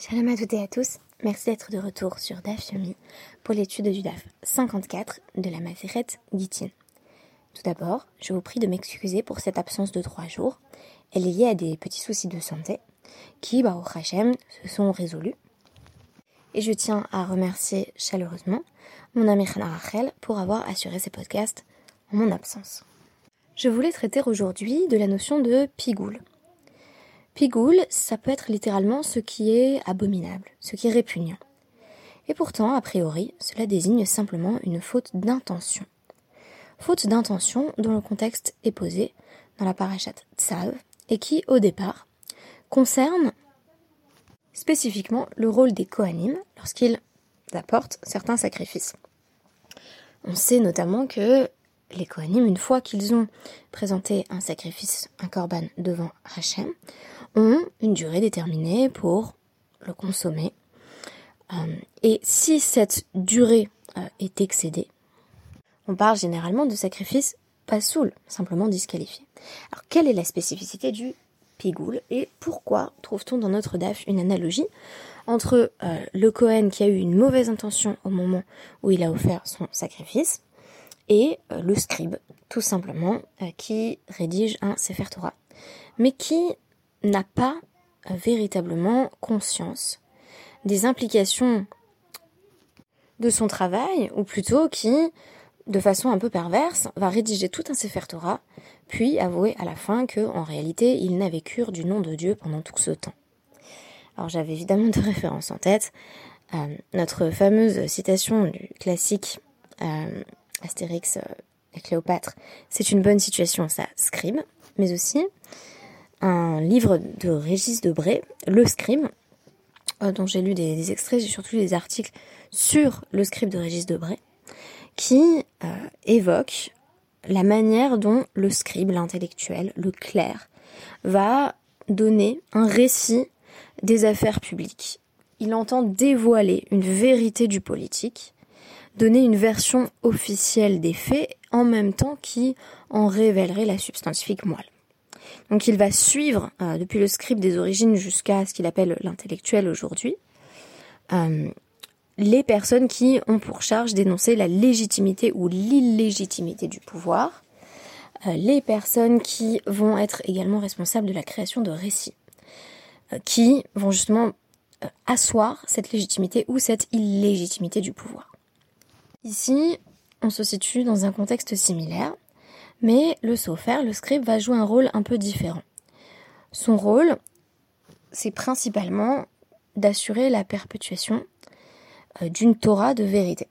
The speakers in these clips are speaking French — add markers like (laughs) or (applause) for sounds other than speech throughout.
Shalom à toutes et à tous. Merci d'être de retour sur DAF Yomi pour l'étude du DAF 54 de la Maseret Gitin. Tout d'abord, je vous prie de m'excuser pour cette absence de trois jours. Elle est liée à des petits soucis de santé qui, bah, au Hachem, se sont résolus. Et je tiens à remercier chaleureusement mon ami Rachel pour avoir assuré ces podcasts en mon absence. Je voulais traiter aujourd'hui de la notion de pigoule. Pigoule, ça peut être littéralement ce qui est abominable, ce qui est répugnant. Et pourtant, a priori, cela désigne simplement une faute d'intention. Faute d'intention dont le contexte est posé dans la parachat Tsav et qui, au départ, concerne spécifiquement le rôle des Kohanim lorsqu'ils apportent certains sacrifices. On sait notamment que les Kohanim, une fois qu'ils ont présenté un sacrifice, un korban devant Hachem, ont une durée déterminée pour le consommer. Euh, et si cette durée euh, est excédée, on parle généralement de sacrifice pas soul, simplement disqualifié. Alors quelle est la spécificité du pigoul et pourquoi trouve-t-on dans notre DAF une analogie entre euh, le Cohen qui a eu une mauvaise intention au moment où il a offert son sacrifice et le scribe, tout simplement, qui rédige un Sefer Torah, mais qui n'a pas véritablement conscience des implications de son travail, ou plutôt qui, de façon un peu perverse, va rédiger tout un Sefer Torah, puis avouer à la fin que, en réalité, il n'avait cure du nom de Dieu pendant tout ce temps. Alors j'avais évidemment (laughs) deux références en tête. Euh, notre fameuse citation du classique euh, Astérix euh, et Cléopâtre, c'est une bonne situation, ça scribe, mais aussi un livre de Régis Debray, Le Scribe, euh, dont j'ai lu des, extraits, j'ai surtout des articles sur le scribe de Régis Debray, qui euh, évoque la manière dont le scribe, l'intellectuel, le clerc, va donner un récit des affaires publiques. Il entend dévoiler une vérité du politique, donner une version officielle des faits, en même temps qui en révélerait la substantifique moelle. Donc il va suivre euh, depuis le script des origines jusqu'à ce qu'il appelle l'intellectuel aujourd'hui, euh, les personnes qui ont pour charge d'énoncer la légitimité ou l'illégitimité du pouvoir, euh, les personnes qui vont être également responsables de la création de récits, qui vont justement asseoir cette légitimité ou cette illégitimité du pouvoir. Ici, on se situe dans un contexte similaire, mais le sofer, le scribe, va jouer un rôle un peu différent. Son rôle, c'est principalement d'assurer la perpétuation euh, d'une Torah de vérité.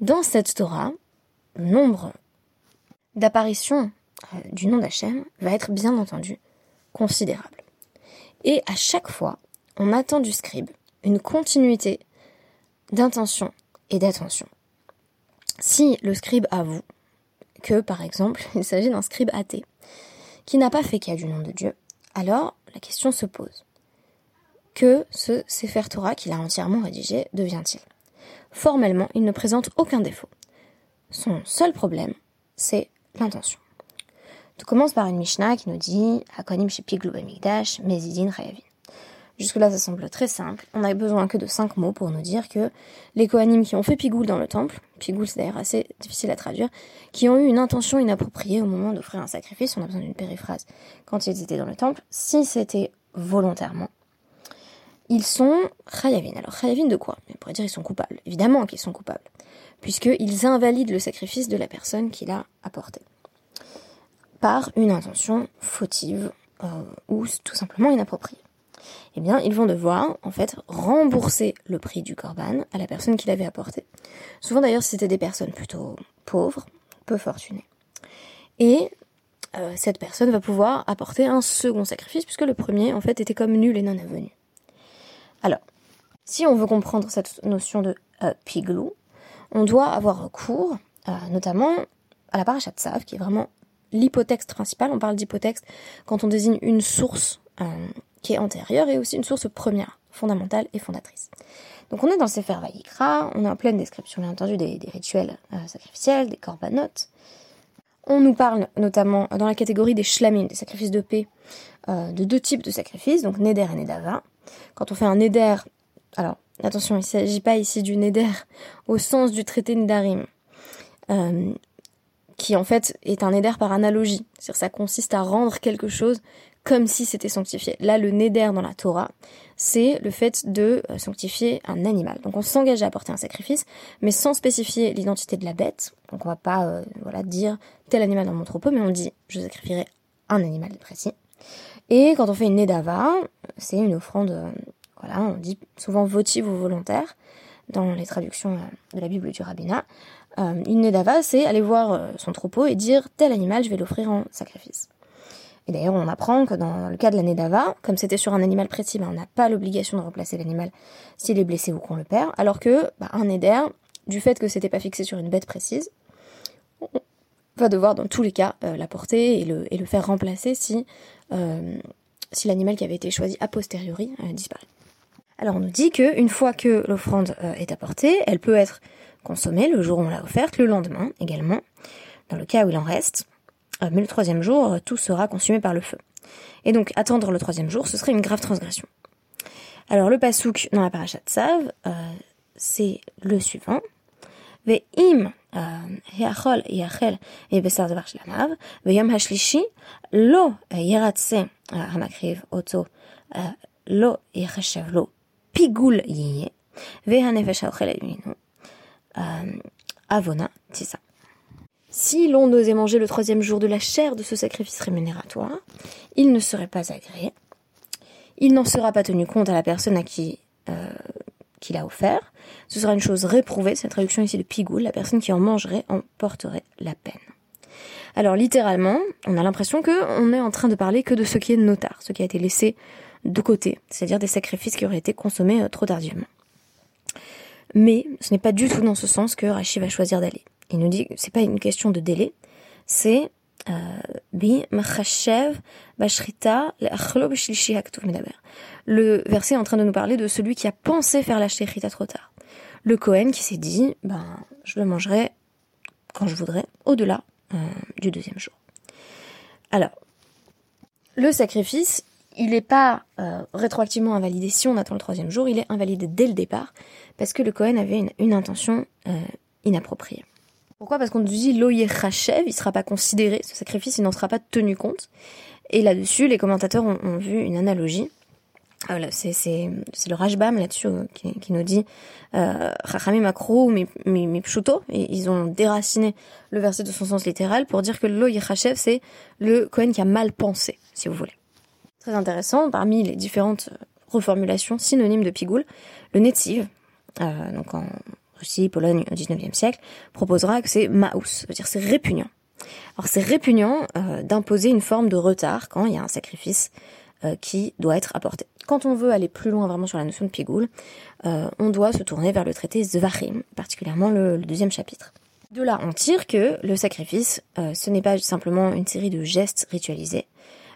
Dans cette Torah, le nombre d'apparitions euh, du nom d'Hachem va être bien entendu considérable. Et à chaque fois, on attend du scribe une continuité d'intention et d'attention. Si le scribe avoue que, par exemple, il s'agit d'un scribe athée, qui n'a pas fait cas du nom de Dieu, alors la question se pose. Que ce Sefer Torah qu'il a entièrement rédigé devient-il? Formellement, il ne présente aucun défaut. Son seul problème, c'est l'intention. Tout commence par une Mishnah qui nous dit Hakonim Shepiglu Bamigdash, Mezidin. Jusque-là, ça semble très simple. On n'a besoin que de cinq mots pour nous dire que les Kohanim qui ont fait Pigoul dans le temple, Pigoul c'est d'ailleurs assez difficile à traduire, qui ont eu une intention inappropriée au moment d'offrir un sacrifice, on a besoin d'une périphrase, quand ils étaient dans le temple, si c'était volontairement, ils sont Chayavin. Alors Chayavin de quoi? On pourrait dire ils sont coupables. Évidemment qu'ils sont coupables, puisqu'ils invalident le sacrifice de la personne qui l'a apporté par une intention fautive euh, ou tout simplement inappropriée eh bien, ils vont devoir, en fait, rembourser le prix du corban à la personne qui l'avait apporté. Souvent, d'ailleurs, c'était des personnes plutôt pauvres, peu fortunées. Et euh, cette personne va pouvoir apporter un second sacrifice, puisque le premier, en fait, était comme nul et non avenu. Alors, si on veut comprendre cette notion de euh, piglou, on doit avoir recours, notamment à la parachat Tzav, qui est vraiment l'hypotexte principal. On parle d'hypotexte quand on désigne une source euh, est antérieure et aussi une source première, fondamentale et fondatrice. Donc on est dans Sefer Vayikra, on est en pleine description bien entendu des, rituels euh, sacrificiels, des corbanotes. On nous parle notamment dans la catégorie des shlamim, des sacrifices de paix, euh, de deux types de sacrifices, donc Neder et Nedava. quand on fait un éder, alors attention, il ne s'agit pas ici du éder au sens du traité Nedarim, euh, qui en fait est un éder par analogie. C'est-à-dire ça consiste à rendre quelque chose comme si c'était sanctifié. Là, le neder dans la Torah, c'est le fait de euh, sanctifier un animal. Donc on s'engage à apporter un sacrifice, mais sans spécifier l'identité de la bête. Donc on va pas euh, voilà dire tel animal dans mon troupeau, mais on dit je sacrifierai un animal précis. Et quand on fait une nedava, c'est une offrande, euh, voilà, on dit souvent votive ou volontaire dans les traductions de la Bible du rabbinat. Une nedava, c'est aller voir son troupeau et dire tel animal, je vais l'offrir en sacrifice. Et d'ailleurs, on apprend que dans le cas de l'année d'Ava, comme c'était sur un animal précis, ben, on n'a pas l'obligation de remplacer l'animal s'il est blessé ou qu'on le perd, alors que ben, un éder, du fait que c'était pas fixé sur une bête précise, on va devoir dans tous les cas euh, l'apporter et le, et le faire remplacer si, euh, si l'animal qui avait été choisi a posteriori euh, disparaît. Alors on nous dit qu'une fois que l'offrande est apportée, elle peut être consommée le jour où on l'a offerte, le lendemain également, dans le cas où il en reste, euh, mais le troisième jour, euh, tout sera consumé par le feu. Et donc, attendre le troisième jour, ce serait une grave transgression. Alors, le pasouk dans la paracha de Sav, euh, c'est le suivant. Ve'im yachol yachel davar shlamav, ve'yom hashlishi lo yeratse hamakriv oto lo yechashav lo pigul yeye, ve'hanefesh haochel avona tisa. Si l'on osait manger le troisième jour de la chair de ce sacrifice rémunératoire, il ne serait pas agréé. Il n'en sera pas tenu compte à la personne à qui euh, l'a offert. Ce sera une chose réprouvée. Cette traduction ici de pigoule, la personne qui en mangerait en porterait la peine. Alors littéralement, on a l'impression que on est en train de parler que de ce qui est notard, ce qui a été laissé de côté, c'est-à-dire des sacrifices qui auraient été consommés euh, trop tardivement. Mais ce n'est pas du tout dans ce sens que Rachid va choisir d'aller. Il nous dit que c'est pas une question de délai, c'est euh, le verset est en train de nous parler de celui qui a pensé faire la trop tard. Le Cohen qui s'est dit, ben, je le mangerai quand je voudrais, au-delà euh, du deuxième jour. Alors, le sacrifice, il n'est pas euh, rétroactivement invalidé si on attend le troisième jour, il est invalidé dès le départ, parce que le Cohen avait une, intention inappropriée. Pourquoi? Parce qu'on nous dit l'oyer il il sera pas considéré, ce sacrifice, il n'en sera pas tenu compte. Et là-dessus, les commentateurs ont, vu une analogie. Voilà, c'est, c'est, le Rajbam là-dessus euh, qui, nous dit euh, Chachami Makro mi, pshuto, ils ont déraciné le verset de son sens littéral pour dire que l'Oyer c'est le Kohen qui a mal pensé, si vous voulez. Très intéressant, parmi les différentes reformulations synonymes de Pigoul, le Netziv, euh, donc en Russie, Pologne au 19e siècle, proposera que c'est maus, cest veut dire c'est répugnant. Alors c'est répugnant euh, d'imposer une forme de retard quand il y a un sacrifice euh, qui doit être apporté. Quand on veut aller plus loin vraiment sur la notion de pigoul, euh, on doit se tourner vers le traité Zvachim, particulièrement le, deuxième chapitre. De là, on tire que le sacrifice, ce n'est pas simplement une série de gestes ritualisés,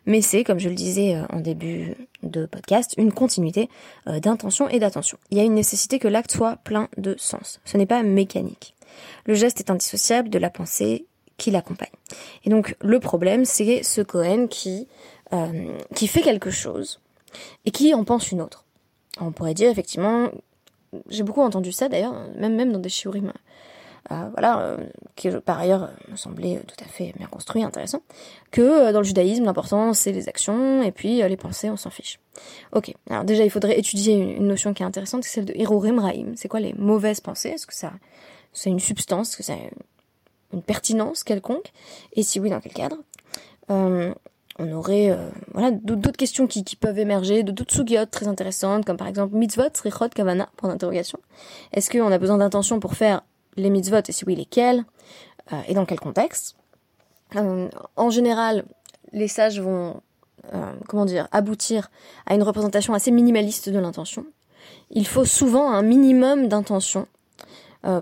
mais c'est, comme je le disais euh, en début de podcast, une continuité euh, d'intention et d'attention. Il y a une nécessité que l'acte soit plein de sens. Ce n'est pas mécanique. Le geste est indissociable de la pensée qui l'accompagne. Et donc le problème, c'est ce Cohen qui, euh, qui fait quelque chose et qui en pense une autre. On pourrait dire effectivement, j'ai beaucoup entendu ça d'ailleurs, même dans des shiurim voilà, euh, qui par ailleurs me semblait tout à fait bien construit, intéressant, que euh, dans le judaïsme, l'important c'est les actions, et puis les pensées, on s'en fiche. Ok, alors déjà il faudrait étudier une, notion qui est intéressante, c'est celle de Hirorim Raim. C'est quoi les mauvaises pensées? Est-ce que ça c'est une substance? Est-ce que ça une pertinence quelconque? Et si oui, dans quel cadre? On aurait voilà d'autres questions qui, qui, peuvent émerger, d'autres sougiotes très intéressantes, comme par exemple mitzvot, srichot, kavana, pour d'interrogation. Est-ce qu'on a besoin d'intention pour faire les mitzvot et si oui lesquels euh, et dans quel contexte. Euh, en général, les sages vont euh, comment dire aboutir à une représentation assez minimaliste de l'intention. Il faut souvent un minimum d'intention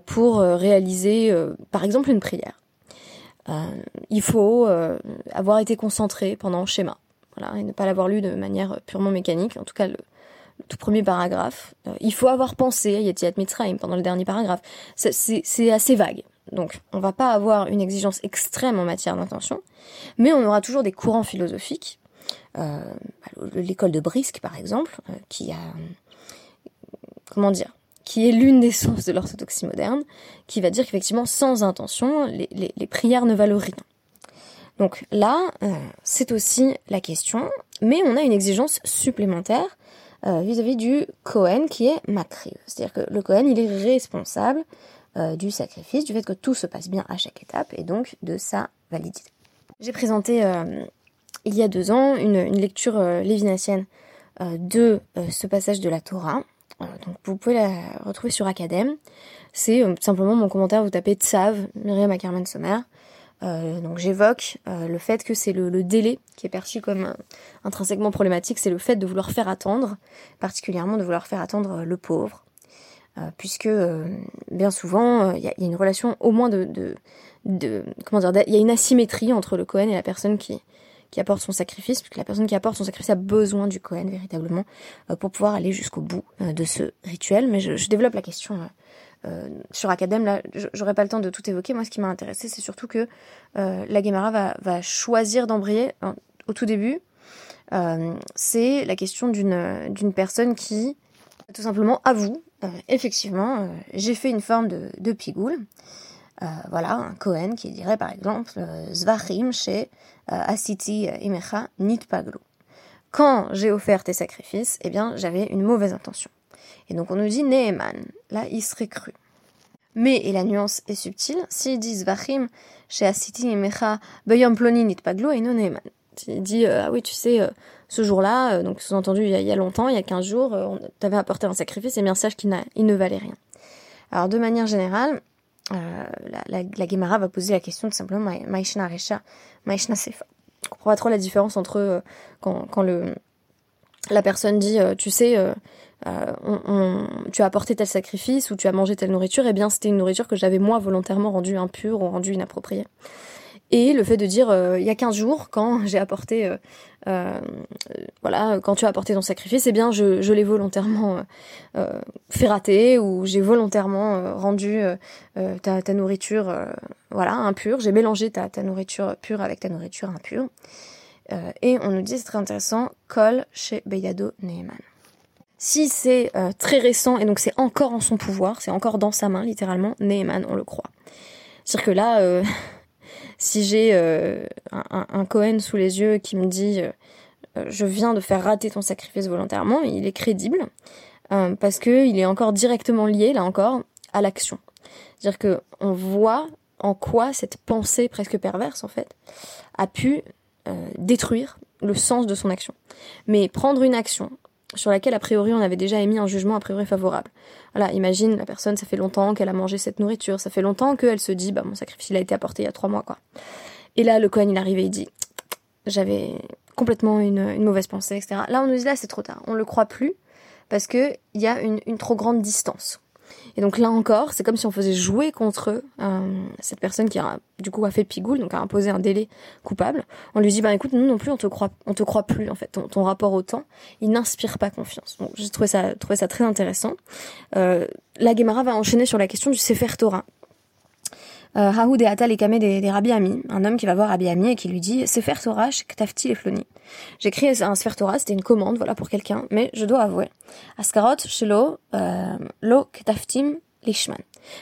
pour réaliser par exemple une prière. il faut avoir été concentré pendant le schéma voilà, et ne pas l'avoir lu de manière purement mécanique, en tout cas le, tout premier paragraphe. Euh, il faut avoir pensé à Yetiat Mitzrayim pendant le dernier paragraphe. C'est assez vague. Donc, on va pas avoir une exigence extrême en matière d'intention, mais on aura toujours des courants philosophiques l'école de Brisque par exemple, qui a comment dire qui est l'une des sources de l'orthodoxie moderne, qui va dire qu'effectivement, sans intention, les, prières ne valent rien. Donc là, c'est aussi la question, mais on a une exigence supplémentaire vis-à-vis du Cohen qui est Makriv. C'est-à-dire que le Cohen, il est responsable euh, du sacrifice, du fait que tout se passe bien à chaque étape et donc de sa validité. J'ai présenté euh, il y a deux ans une, lecture euh, lévinassienne de ce passage de la Torah. donc vous pouvez la retrouver sur Academ. C'est simplement mon commentaire, vous tapez Tsav, Myriam Ackerman Sommer. Donc j'évoque le fait que c'est le, délai qui est perçu comme intrinsèquement problématique, c'est le fait de vouloir faire attendre, particulièrement de vouloir faire attendre le pauvre, euh, puisque euh, bien souvent il euh, y, a une relation au moins de, de, comment dire, il y a une asymétrie entre le Cohen et la personne qui qui apporte son sacrifice, puisque la personne qui apporte son sacrifice a besoin du Cohen véritablement pour pouvoir aller jusqu'au bout de ce rituel. Mais je, développe la question sur Academ. Là, j'aurais pas le temps de tout évoquer. Moi, ce qui m'a intéressé, c'est surtout que la Gemara va, choisir d'embrayer au tout début. c'est la question d'une personne qui tout simplement avoue euh, effectivement, euh, j'ai fait une forme de, de pigoule. Euh, voilà, un Cohen qui dirait par exemple Zvachim chez Asiti Imecha Nit Paglo. Quand j'ai offert tes sacrifices, eh bien, j'avais une mauvaise intention. Et donc on nous dit Neheman. Là, il serait cru. Mais, et la nuance est subtile, s'il dit Zvachim chez Asiti Imecha Beyom Ploni Nit Paglo et non Neheman. Il dit Ah oui, tu sais, ce jour-là, euh, donc sous-entendu il, y a longtemps, il y a 15 jours, euh, on t'avait apporté un sacrifice, et bien sache qu'il ne valait rien. Alors de manière générale, euh, la, la, va poser la question tout simplement Maishna Recha, Maishna Sefa. On comprend pas trop la différence entre quand, quand la personne dit, tu sais, tu as apporté tel sacrifice ou tu as mangé telle nourriture, et eh bien c'était une nourriture que j'avais moi volontairement rendue impure ou rendue inappropriée. Et le fait de dire, il y a 15 jours, quand (laughs) j'ai apporté euh, voilà, quand tu as apporté ton sacrifice, eh bien, je, je l'ai volontairement euh, fait rater ou j'ai volontairement euh, rendu euh, ta, ta, nourriture, voilà, impure. J'ai mélangé ta, ta, nourriture pure avec ta nourriture impure. et on nous dit, c'est très intéressant, Kol chez Beyado Neeman. Si c'est très récent et donc c'est encore en son pouvoir, c'est encore dans sa main, littéralement, Neeman, on le croit. C'est-à-dire que là, (laughs) si j'ai euh, un, un, Cohen sous les yeux qui me dit euh, euh, je viens de faire rater ton sacrifice volontairement, il est crédible parce que il est encore directement lié là encore à l'action. C'est-à-dire que on voit en quoi cette pensée presque perverse en fait a pu détruire le sens de son action. Mais prendre une action sur laquelle a priori on avait déjà émis un jugement a priori favorable. Voilà, imagine la personne, ça fait longtemps qu'elle a mangé cette nourriture, ça fait longtemps qu'elle se dit, bah mon sacrifice il a été apporté il y a trois mois quoi. Et là le Cohen il arrive et il dit, j'avais complètement une, mauvaise pensée, etc. Là on nous dit là c'est trop tard, on le croit plus parce que il y a une trop grande distance. Et donc là encore, c'est comme si on faisait jouer contre euh, cette personne qui a du coup a fait pigoule, donc a imposé un délai coupable. On lui dit bah écoute, nous non plus on te croit, on te croit plus en fait. Ton, ton rapport au temps, il n'inspire pas confiance. Donc j'ai trouvé ça, trouvé ça très intéressant. Euh, la Gemara va enchaîner sur la question du Sefer Torah. Euh, Haoud et et Kamé des, des Rabbi Ami, un homme qui va voir Rabbi Ami et qui lui dit Sefer Torah, Ktafti et Floni. J'écris un Sefer Torah, c'était une commande, voilà, pour quelqu'un, mais je dois avouer. Askarot, Shelo, euh, Lo, Ktaftim, Lishman.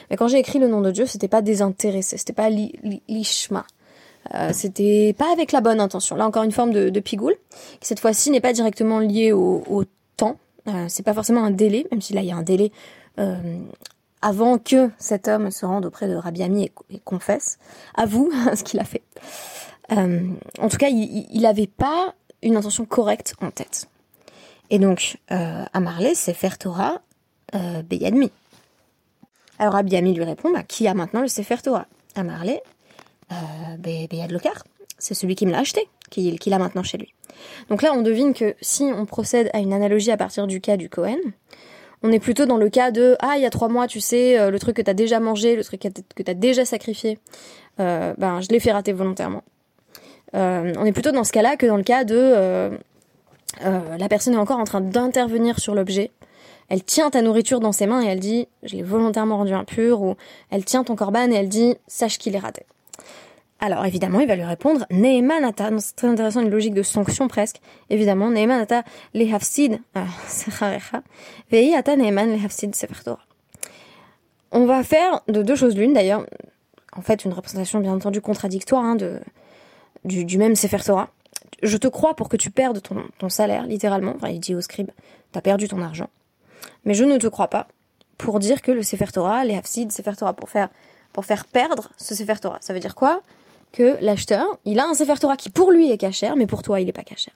Mais quand j'ai écrit le nom de Dieu, c'était pas désintéressé, c'était pas li, Lishma. Euh, c'était pas avec la bonne intention. Là, encore une forme de, pigoule, qui cette fois-ci n'est pas directement liée au, au temps. Euh, c'est pas forcément un délai, même si là il y a un délai euh, avant que cet homme se rende auprès de Rabbi Ami et, confesse, avoue (laughs) ce qu'il a fait. Euh, en tout cas, il n'avait pas une intention correcte en tête. Et donc, euh, Amarlé, c'est faire Torah euh, Beyadmi. Alors Rabbi Ami lui répond, bah, qui a maintenant le Sefer Torah? Amarlé, euh, Beyad Lokar, c'est celui qui me l'a acheté, qui, qui l'a maintenant chez lui. Donc là, on devine que si on procède à une analogie à partir du cas du Cohen, on est plutôt dans le cas de ah il y a trois mois tu sais euh, le truc que t'as déjà mangé, le truc que t'as déjà sacrifié, euh, ben je l'ai fait rater volontairement. Euh, on est plutôt dans ce cas-là que dans le cas de la personne est encore en train d'intervenir sur l'objet. Elle tient ta nourriture dans ses mains et elle dit je l'ai volontairement rendu impur ou elle tient ton corban et elle dit sache qu'il est raté. Alors évidemment, il va lui répondre Neemanata. C'est très intéressant, une logique de sanction presque. Évidemment, Neemanata lehafsid secharecha (laughs) veiata Neeman lehafsid sefer. On va faire de deux choses l'une d'ailleurs. En fait, une représentation bien entendu contradictoire hein, de, du, même sefer Torah. Je te crois pour que tu perdes ton, ton salaire, littéralement. Enfin, il dit au scribe T'as perdu ton argent. Mais je ne te crois pas pour dire que le sefer Torah, les hafsid, sefer Torah, pour faire, pour faire perdre ce sefer Torah. Ça veut dire quoi? Que l'acheteur, il a un Sefer Torah qui pour lui est cachère, mais pour toi, il n'est pas cachère.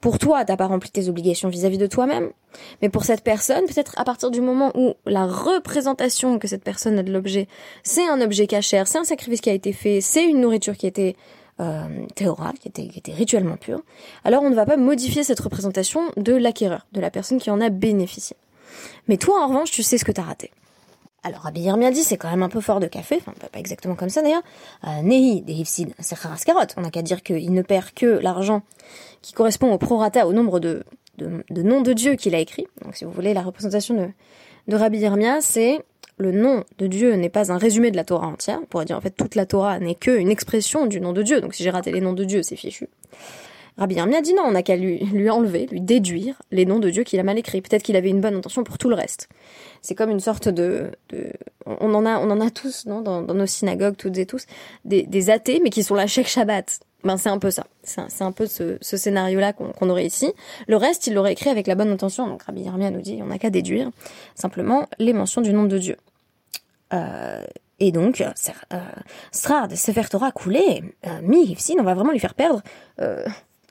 Pour toi, t'as pas rempli tes obligations vis-à-vis de toi-même, mais pour cette personne, peut-être à partir du moment où la représentation que cette personne a de l'objet, c'est un objet cachère, c'est un sacrifice qui a été fait, c'est une nourriture qui était euh, théorale, qui était, qui était rituellement pure, alors on ne va pas modifier cette représentation de l'acquéreur, de la personne qui en a bénéficié. Mais toi, en revanche, tu sais ce que t'as raté. Alors Rabbi Yirmia dit c'est quand même un peu fort de café, pas exactement comme ça d'ailleurs. Euh, Nehi des Hifsid, c'est On n'a qu'à dire qu'il ne perd que l'argent qui correspond au prorata, au nombre de, noms de Dieu qu'il a écrit. Donc si vous voulez, la représentation de, Rabbi Yirmia, c'est le nom de Dieu n'est pas un résumé de la Torah entière. On pourrait dire en fait toute la Torah n'est qu'une expression du nom de Dieu. Donc si j'ai raté les noms de Dieu, c'est fichu. Rabbi Yirmia dit non, on n'a qu'à lui, enlever, lui déduire les noms de Dieu qu'il a mal écrits. Peut-être qu'il avait une bonne intention pour tout le reste. C'est comme une sorte de, on en a, on en a tous, non, dans, nos synagogues, toutes et tous, des, athées, mais qui sont là chaque Shabbat. Ben c'est un peu ça. C'est un, peu ce, scénario-là qu'on aurait ici. Le reste, il l'aurait écrit avec la bonne intention. Donc Rabbi Yirmia nous dit, on n'a qu'à déduire simplement les mentions du nom de Dieu. Euh, et donc, euh, Srad, Sefer Torah coulé, euh, on va vraiment lui faire perdre euh,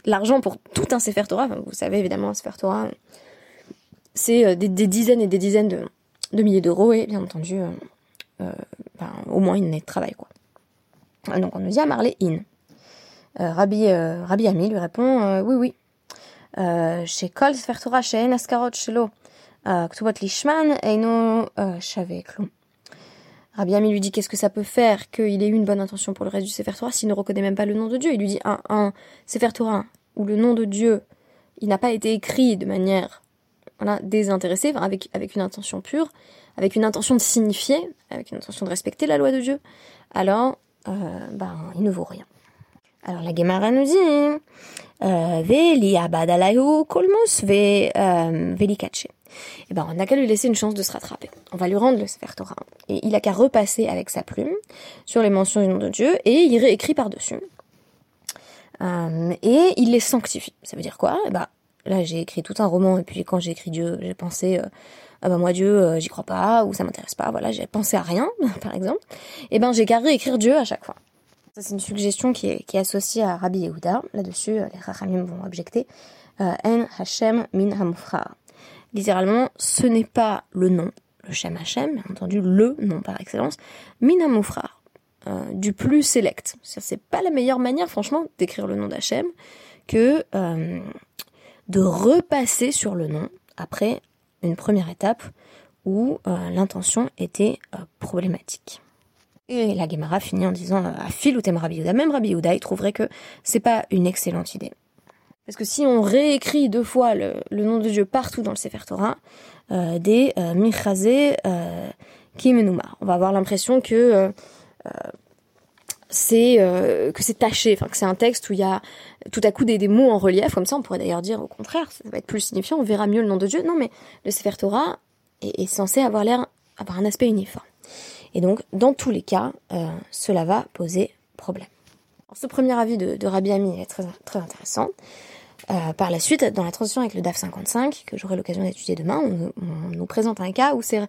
l'argent pour tout un Sefer Torah, vous savez évidemment, un Sefer Torah, c'est euh, des, dizaines et des dizaines de, milliers d'euros et bien entendu, euh, euh, ben, au moins une année de travail. Quoi. Donc on nous dit à Marley In. Rabbi, Rabbi Ami lui répond oui, oui. Chez Kol Sefer Torah, chez Askarot, chez Lo, Ktubot Lishman, Eino Shaveklum. Rabbi Ami lui dit qu'est-ce que ça peut faire qu'il ait eu une bonne intention pour le reste du Sefer Torah s'il ne reconnaît même pas le nom de Dieu. Il lui dit un, un Sefer Torah où le nom de Dieu, il n'a pas été écrit de manière voilà, désintéressée, avec, avec une intention pure, avec une intention de signifier, avec une intention de respecter la loi de Dieu, alors euh, ben, il ne vaut rien. Alors la Gemara nous dit euh, Veli kolmos ve euh, velikache. Eh ben, on n'a qu'à lui laisser une chance de se rattraper. On va lui rendre le Sefer Torah. Et il a qu'à repasser avec sa plume sur les mentions du nom de Dieu et il réécrit par-dessus. Euh, et il les sanctifie. Ça veut dire quoi? Eh ben, Là, j'ai écrit tout un roman, et puis quand j'ai écrit Dieu, j'ai pensé, euh, ah ben moi Dieu, euh, j'y crois pas, ou ça m'intéresse pas, voilà, j'ai pensé à rien, (laughs) par exemple. Et ben j'ai carré écrire Dieu à chaque fois. C'est une suggestion qui est, associée à Rabbi Yehuda. Là-dessus, les Rachamim vont objecter. En Hashem min hamufra. Littéralement, ce n'est pas le nom, le Shem Hashem, bien entendu, le nom par excellence, min hamufra. Euh, du plus select. C'est pas la meilleure manière, franchement, d'écrire le nom d'Hachem que euh, de repasser sur le nom après une première étape où euh, l'intention était problématique. Et la Gemara finit en disant à Phil ou Rabbi même Rabbi il trouverait que c'est pas une excellente idée. Parce que si on réécrit deux fois le, nom de Dieu partout dans le Sefer Torah, des Michazé Kimenuma, on va avoir l'impression que euh, c'est euh, que c'est taché, enfin que c'est un texte où il y a tout à coup des, mots en relief, comme ça on pourrait d'ailleurs dire au contraire, ça va être plus signifiant, on verra mieux le nom de Dieu. Non mais le Sefer Torah est, censé avoir l'air, avoir un aspect uniforme. Et donc dans tous les cas, euh, cela va poser problème. ce premier avis de, Rabbi Ami est très, très intéressant. par la suite, dans la transition avec le DAF 55, que j'aurai l'occasion d'étudier demain, on, nous présente un cas où c'est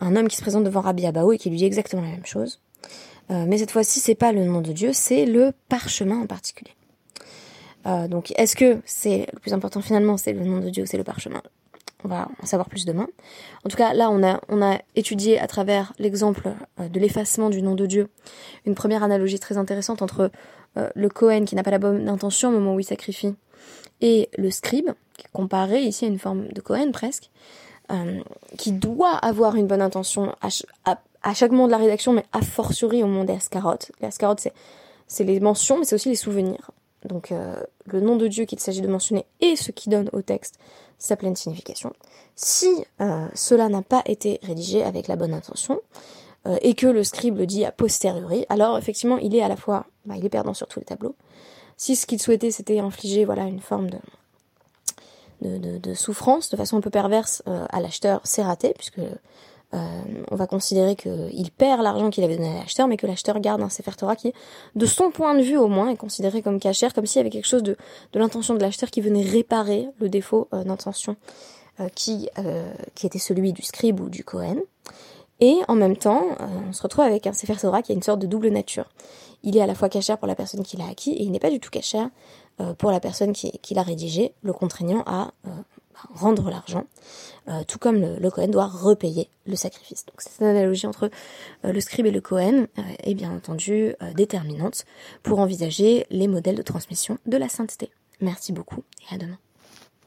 un homme qui se présente devant Rabbi Abao et qui lui dit exactement la même chose. Euh, mais cette fois-ci, c'est pas le nom de Dieu, c'est le parchemin en particulier. Euh, donc, est-ce que c'est le plus important finalement, c'est le nom de Dieu ou c'est le parchemin? On va en savoir plus demain. En tout cas, là, on a, étudié à travers l'exemple euh, de l'effacement du nom de Dieu une première analogie très intéressante entre le Cohen qui n'a pas la bonne intention au moment où il sacrifie et le scribe, qui est comparé ici à une forme de Cohen presque, qui doit avoir une bonne intention à, chaque moment de la rédaction, mais a fortiori au moment des ascarotes. Les ascarotes, c'est, les mentions, mais c'est aussi les souvenirs. Donc euh, le nom de Dieu qu'il s'agit de mentionner et ce qui donne au texte sa pleine signification. Si euh, cela n'a pas été rédigé avec la bonne intention, et que le scribe le dit a posteriori, alors effectivement il est à la fois, bah, il est perdant sur tous les tableaux. Si ce qu'il souhaitait c'était infliger voilà une forme de, de, souffrance de façon un peu perverse à l'acheteur, c'est raté puisque euh, on va considérer qu'il perd l'argent qu'il avait donné à l'acheteur, mais que l'acheteur garde un Sefer Torah qui, de son point de vue au moins, est considéré comme cachère, comme s'il y avait quelque chose de, l'intention de l'acheteur qui venait réparer le défaut euh, d'intention euh, qui, qui était celui du scribe ou du Kohen. Et en même temps, on se retrouve avec un Sefer Torah qui a une sorte de double nature. Il est à la fois cachère pour la personne qui l'a acquis, et il n'est pas du tout cachère pour la personne qui, qui l'a rédigé, le contraignant à rendre l'argent, euh, tout comme le, Cohen doit repayer le sacrifice. Donc c'est analogie entre euh, le scribe et le Cohen euh, est bien entendu déterminante pour envisager les modèles de transmission de la sainteté. Merci beaucoup et à demain.